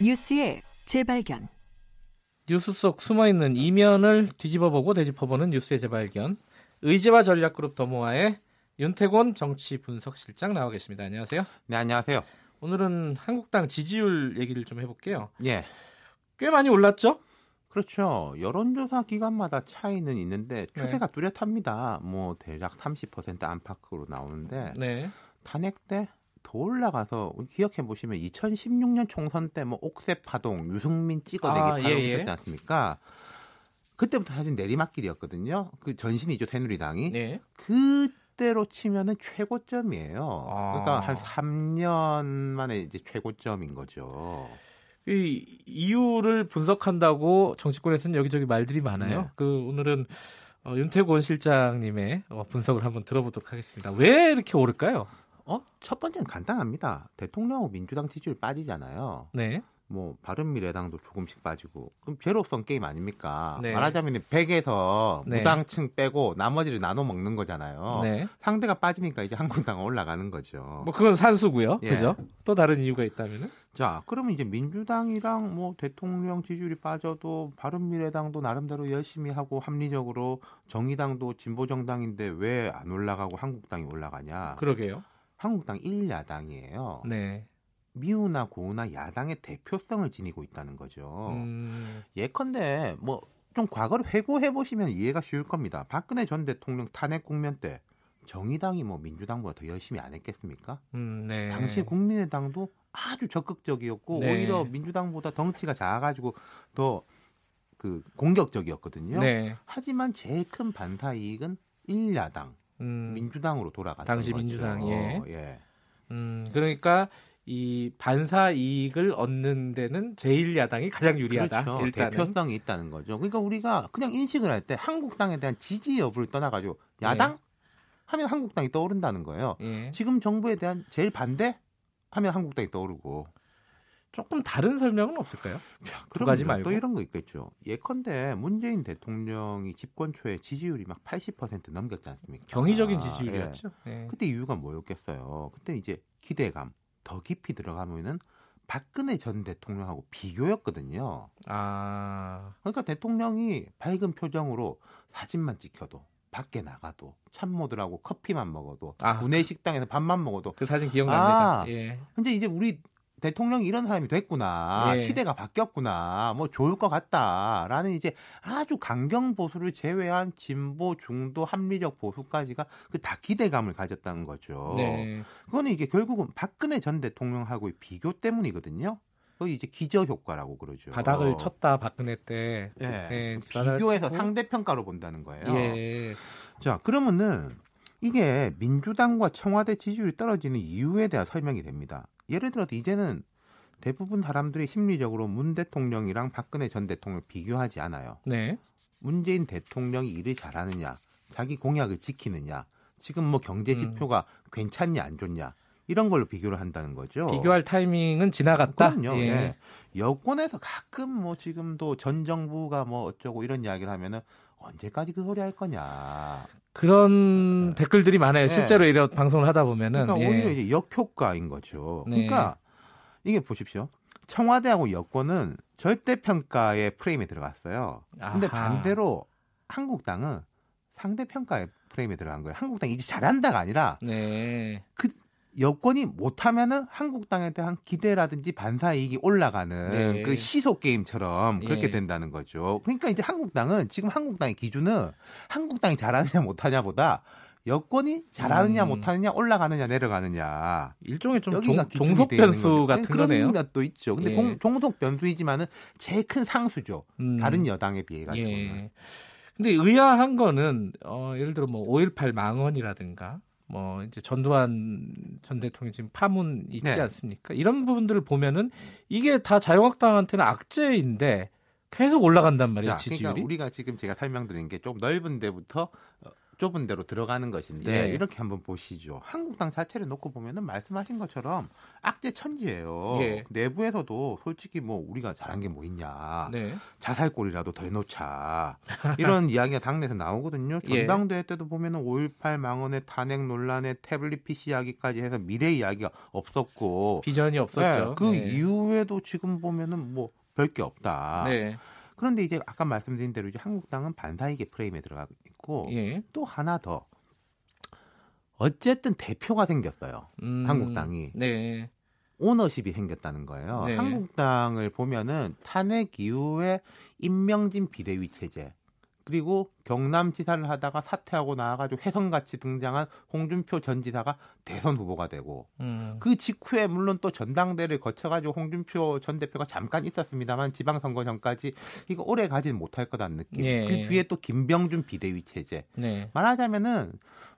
뉴스의 재발견. 뉴스 속 숨어있는 이면을 뒤집어보고 되짚어보는 뉴스의 재발견. 의제와 전략그룹 더모아의 윤태곤 정치 분석실장 나와 계십니다. 안녕하세요. 네, 안녕하세요. 오늘은 한국당 지지율 얘기를 좀 해볼게요. 예. 꽤 많이 올랐죠? 그렇죠. 여론조사 기관마다 차이는 있는데 추세가 네. 뚜렷합니다. 뭐 대략 30% 안팎으로 나오는데 네. 탄핵 때 더 올라가서 기억해 보시면 2016년 총선 때 뭐 옥새 파동, 유승민 찍어내기 아, 예, 예. 있었지 않습니까? 그때부터 사실 내리막길이었거든요. 그 전신이죠 새누리당이. 네. 그때로 치면은 최고점이에요. 아. 그러니까 한 3년 만에 이제 최고점인 거죠. 이 이유를 분석한다고 정치권에서는 여기저기 말들이 많아요. 네. 그 오늘은 어, 윤태곤 실장님의 어, 분석을 한번 들어보도록 하겠습니다. 왜 이렇게 오를까요? 어, 첫 번째는 간단합니다. 대통령하고 민주당 지지율 빠지잖아요. 네. 뭐 바른미래당도 조금씩 빠지고 그럼 제로성 게임 아닙니까? 네. 말하자면 100에서 네. 무당층 빼고 나머지를 나눠 먹는 거잖아요. 네. 상대가 빠지니까 이제 한국당 올라가는 거죠. 뭐 그건 산수고요. 예. 그죠? 또 다른 이유가 있다면은? 자, 그러면 이제 민주당이랑 뭐 대통령 지지율이 빠져도 바른미래당도 나름대로 열심히 하고 합리적으로 정의당도 진보 정당인데 왜 안 올라가고 한국당이 올라가냐? 그러게요. 한국당 1야당이에요. 네. 미우나 고우나 야당의 대표성을 지니고 있다는 거죠. 음. 예컨대 뭐 좀 과거를 회고해 보시면 이해가 쉬울 겁니다. 박근혜 전 대통령 탄핵 국면 때 정의당이 뭐 민주당보다 더 열심히 안 했겠습니까? 음, 네. 당시 국민의당도 아주 적극적이었고 네. 오히려 민주당보다 덩치가 작아가지고 더 그 공격적이었거든요. 네. 하지만 제일 큰 반사 이익은 1야당 음, 민주당으로 돌아갔던 당시 거죠. 민주당, 예. 예. 음, 그러니까 이 반사 이익을 얻는 데는 제1야당이 가장 유리하다. 그렇죠. 일단은. 대표성이 있다는 거죠. 그러니까 우리가 그냥 인식을 할 때 한국당에 대한 지지 여부를 떠나가지고 야당 네. 하면 한국당이 떠오른다는 거예요. 예. 지금 정부에 대한 제일 반대 하면 한국당이 떠오르고 조금 다른 설명은 없을까요? 두 그럼 가지 말고. 또 이런 거 있겠죠. 예컨대 문재인 대통령이 집권 초에 지지율이 막 80% 넘겼지 않습니까? 경이적인 아, 지지율이었죠. 예. 예. 그때 이유가 뭐였겠어요? 그때 이제 기대감 더 깊이 들어가면은 박근혜 전 대통령하고 비교였거든요. 아, 그러니까 대통령이 밝은 표정으로 사진만 찍혀도 밖에 나가도 참모들하고 커피만 먹어도 아. 구내 식당에서 밥만 먹어도 그 사진 기억납니다. 아. 예. 근데 이제 우리 대통령이 이런 사람이 됐구나 예. 시대가 바뀌었구나 뭐 좋을 것 같다라는 이제 아주 강경 보수를 제외한 진보 중도 합리적 보수까지가 그 다 기대감을 가졌다는 거죠. 네. 그거는 이게 결국은 박근혜 전 대통령하고의 비교 때문이거든요. 그 이제 기저 효과라고 그러죠. 바닥을 쳤다 박근혜 때. 예. 예, 바닥을 비교해서. 상대 평가로 본다는 거예요. 예. 자, 그러면은 이게 민주당과 청와대 지지율이 떨어지는 이유에 대한 설명이 됩니다. 예를 들어서 이제는 대부분 사람들이 심리적으로 문 대통령이랑 박근혜 전 대통령을 비교하지 않아요. 네. 문재인 대통령이 일을 잘하느냐, 자기 공약을 지키느냐, 지금 뭐 경제 음. 지표가 괜찮냐 안 좋냐 이런 걸로 비교를 한다는 거죠. 비교할 타이밍은 지나갔다. 그럼요. 예. 예. 여권에서 가끔 뭐 지금도 전 정부가 뭐 어쩌고 이런 이야기를 하면은 언제까지 그 소리 할 거냐. 그런 댓글들이 많아요. 예. 실제로 이런 방송을 하다 보면은. 그러니까 예. 오히려 이제 역효과인 거죠. 네. 그러니까 이게 보십시오. 청와대하고 여권은 절대 평가의 프레임에 들어갔어요. 근데 아하. 반대로 한국당은 상대 평가의 프레임에 들어간 거예요. 한국당이 이제 잘한다가 아니라 네. 여권이 못하면은 한국당에 대한 기대라든지 반사 이익이 올라가는 네. 그 시소 게임처럼 그렇게 예. 된다는 거죠. 그러니까 이제 한국당은 지금 한국당의 기준은 한국당이 잘하느냐 못하냐보다 여권이 잘하느냐 음. 못하느냐 올라가느냐 내려가느냐 일종의 좀 종, 종속 변수. 같은 그런 거네요. 것도 있죠. 근데 예. 공- 종속 변수이지만은 제일 큰 상수죠. 음. 다른 여당에 비해 가지고. 예. 근데 의아한 거는 어, 예를 들어 뭐 5.18 망언이라든가 뭐 이제 전두환 전 대통령 지금 파문 있지 네. 않습니까? 이런 부분들을 보면은 이게 다 자유한국당한테는 악재인데 계속 올라간단 말이에요 자, 지지율이. 그러니까 우리가 지금 제가 설명드린 게 좀 넓은 데부터 어, 좁은 데로 들어가는 것인데 예. 이렇게 한번 보시죠. 한국당 자체를 놓고 보면은 말씀하신 것처럼 악재 천지예요. 예. 내부에서도 솔직히 뭐 우리가 잘한 게 뭐 있냐. 네. 자살골이라도 더 해놓자. 이런 이야기가 당내에서 나오거든요. 예. 전당대회 때도 보면은 5.18 망언의 탄핵 논란에 태블릿 PC 이야기까지 해서 미래 이야기가 없었고 비전이 없었죠. 네. 그 네. 이후에도 지금 보면은 뭐 별게 없다. 네. 그런데 이제 아까 말씀드린 대로 이제 한국당은 반사이익의 프레임에 들어가고 있고 예. 또 하나 더 어쨌든 대표가 생겼어요. 음, 한국당이. 네. 오너십이 생겼다는 거예요. 네. 한국당을 보면은 탄핵 이후에 임명진 비대위 체제 그리고 경남지사를 하다가 사퇴하고 나와가지고 혜성같이 등장한 홍준표 전 지사가 대선 후보가 되고 음. 그 직후에 물론 또 전당대를 거쳐가지고 홍준표 전 대표가 잠깐 있었습니다만 지방선거 전까지 이거 오래 가지는 못할 거다는 느낌. 네. 그 뒤에 또 김병준 비대위 체제. 네. 말하자면은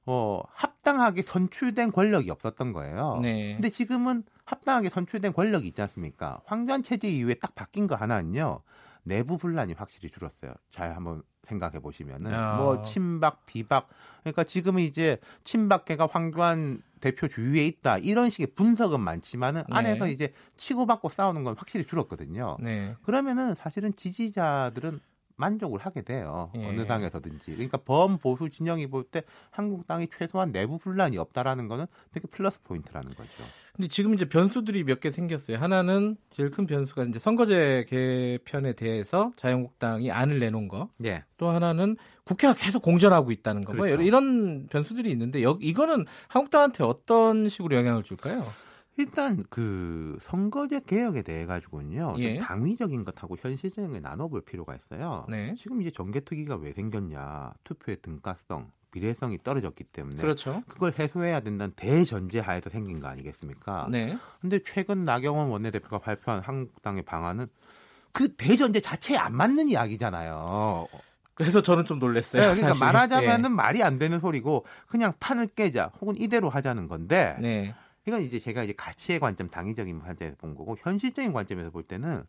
어 합당하게 선출된 권력이 없었던 거예요. 네. 근데 지금은 합당하게 선출된 권력이 있지 않습니까? 황교안 체제 이후에 딱 바뀐 거 하나는요. 내부 분란이 확실히 줄었어요. 잘 한번 생각해 보시면은 어. 뭐 친박 비박 그러니까 지금은 이제 친박계가 황교안 대표 주위에 있다 이런 식의 분석은 많지만은 네. 안에서 이제 치고받고 싸우는 건 확실히 줄었거든요. 네. 그러면은 사실은 지지자들은 만족을 하게 돼요. 예. 어느 당에서든지. 그러니까 범보수 진영이 볼 때 한국당이 최소한 내부 분란이 없다라는 거는 되게 플러스 포인트라는 거죠. 근데 지금 이제 변수들이 몇 개 생겼어요. 하나는 제일 큰 변수가 이제 선거제 개편에 대해서 자유한국당이 안을 내놓은 거. 예. 또 하나는 국회가 계속 공전하고 있다는 거. 뭐 그렇죠. 뭐 이런 변수들이 있는데 여, 이거는 한국당한테 어떤 식으로 영향을 줄까요? 일단 그 선거제 개혁에 대해 가지고는요 예. 당위적인 것하고 현실적인 걸 나눠볼 필요가 있어요. 네. 지금 이제 정개특위가 왜 생겼냐 투표의 등가성, 비례성이 떨어졌기 때문에 그렇죠. 그걸 해소해야 된다는 대전제 하에서 생긴 거 아니겠습니까? 네. 근데 최근 나경원 원내대표가 발표한 한국당의 방안은 그 대전제 자체에 안 맞는 이야기잖아요. 그래서 저는 좀 놀랐어요. 네, 그러니까 사실. 말하자면은 네. 말이 안 되는 소리고 그냥 판을 깨자 혹은 이대로 하자는 건데 네. 이건 이제 제가 이제 가치의 관점, 당위적인 관점에서 본 거고 현실적인 관점에서 볼 때는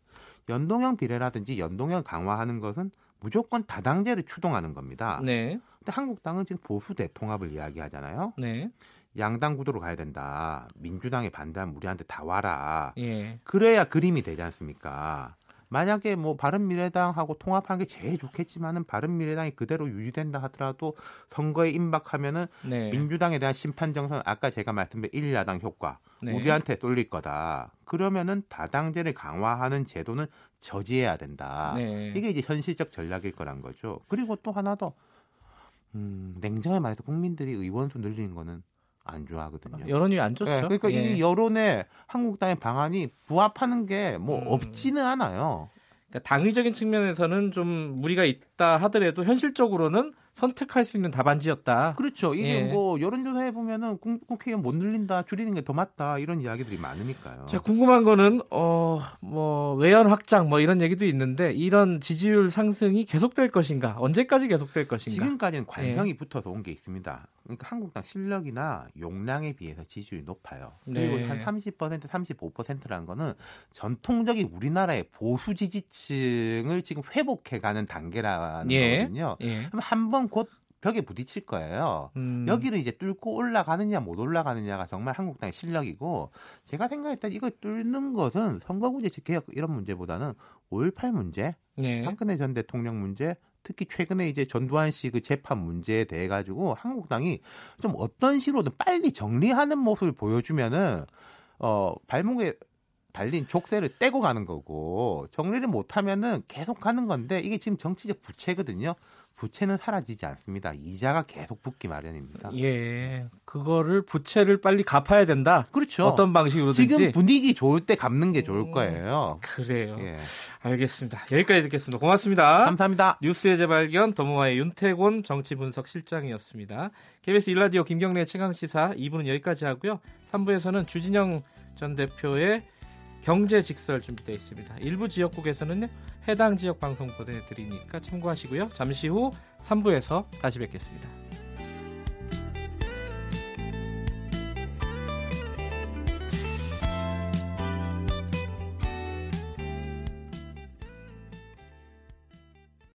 연동형 비례라든지 연동형 강화하는 것은 무조건 다당제를 추동하는 겁니다. 네. 근데 한국당은 지금 보수 대통합을 이야기하잖아요. 네. 양당 구도로 가야 된다. 민주당에 반대하면 우리한테 다 와라. 예. 그래야 그림이 되지 않습니까? 만약에 뭐 바른미래당하고 통합한 게 제일 좋겠지만은 바른미래당이 그대로 유지된다 하더라도 선거에 임박하면은 네. 민주당에 대한 심판 정선 아까 제가 말씀드린 일야당 효과 네. 우리한테 쏠릴 거다. 그러면은 다당제를 강화하는 제도는 저지해야 된다. 네. 이게 이제 현실적 전략일 거란 거죠. 그리고 또 하나 더 음, 냉정하게 말해서 국민들이 의원수 늘리는 거는 안 좋아하거든요. 여론이 안 좋죠. 네, 그러니까 예. 이 여론에 한국당의 방안이 부합하는 게뭐 음. 없지는 않아요. 그러니까 당위적인 측면에서는 좀 무리가 있다 하더라도 현실적으로는 선택할 수 있는 답안지였다. 그렇죠. 이게 예. 뭐 여론조사에 보면은 국회의원 못 늘린다, 줄이는 게 더 맞다 이런 이야기들이 많으니까요. 자 궁금한 거는 어뭐 외연 확장 뭐 이런 얘기도 있는데 이런 지지율 상승이 계속될 것인가? 언제까지 계속될 것인가? 지금까지는 관성이 예. 붙어서 온 게 있습니다. 그러니까 한국당 실력이나 용량에 비해서 지지율이 높아요. 그리고 네. 한 30%, 35%라는 거는 전통적인 우리나라의 보수 지지층을 지금 회복해가는 단계라는 예. 거거든요. 예. 그럼 한번 곧 벽에 부딪힐 거예요. 음. 여기를 이제 뚫고 올라가느냐 못 올라가느냐가 정말 한국당의 실력이고 제가 생각할 때 이걸 뚫는 것은 선거구제 개혁 이런 문제보다는 5.18 문제, 네. 박근혜 전 대통령 문제, 특히 최근에 이제 전두환 씨 그 재판 문제에 대해 가지고 한국당이 좀 어떤 식으로든 빨리 정리하는 모습을 보여주면은 어 발목에 달린 족쇄를 떼고 가는 거고 정리를 못하면은 계속 가는 건데 이게 지금 정치적 부채거든요. 부채는 사라지지 않습니다. 이자가 계속 붙기 마련입니다. 예. 그거를 부채를 빨리 갚아야 된다. 그렇죠. 어떤 방식으로든지. 지금 분위기 좋을 때 갚는 게 좋을 음, 거예요. 그래요. 예. 알겠습니다. 여기까지 듣겠습니다. 고맙습니다. 감사합니다. 뉴스의 재발견 더모아의 윤태곤 정치분석 실장이었습니다. KBS 일라디오 김경래 최강 시사 2부는 여기까지 하고요. 3부에서는 주진영 전 대표의 경제 직설 준비되어 있습니다. 일부 지역국에서는 해당 지역 방송 보내드리니까 참고하시고요. 잠시 후 3부에서 다시 뵙겠습니다.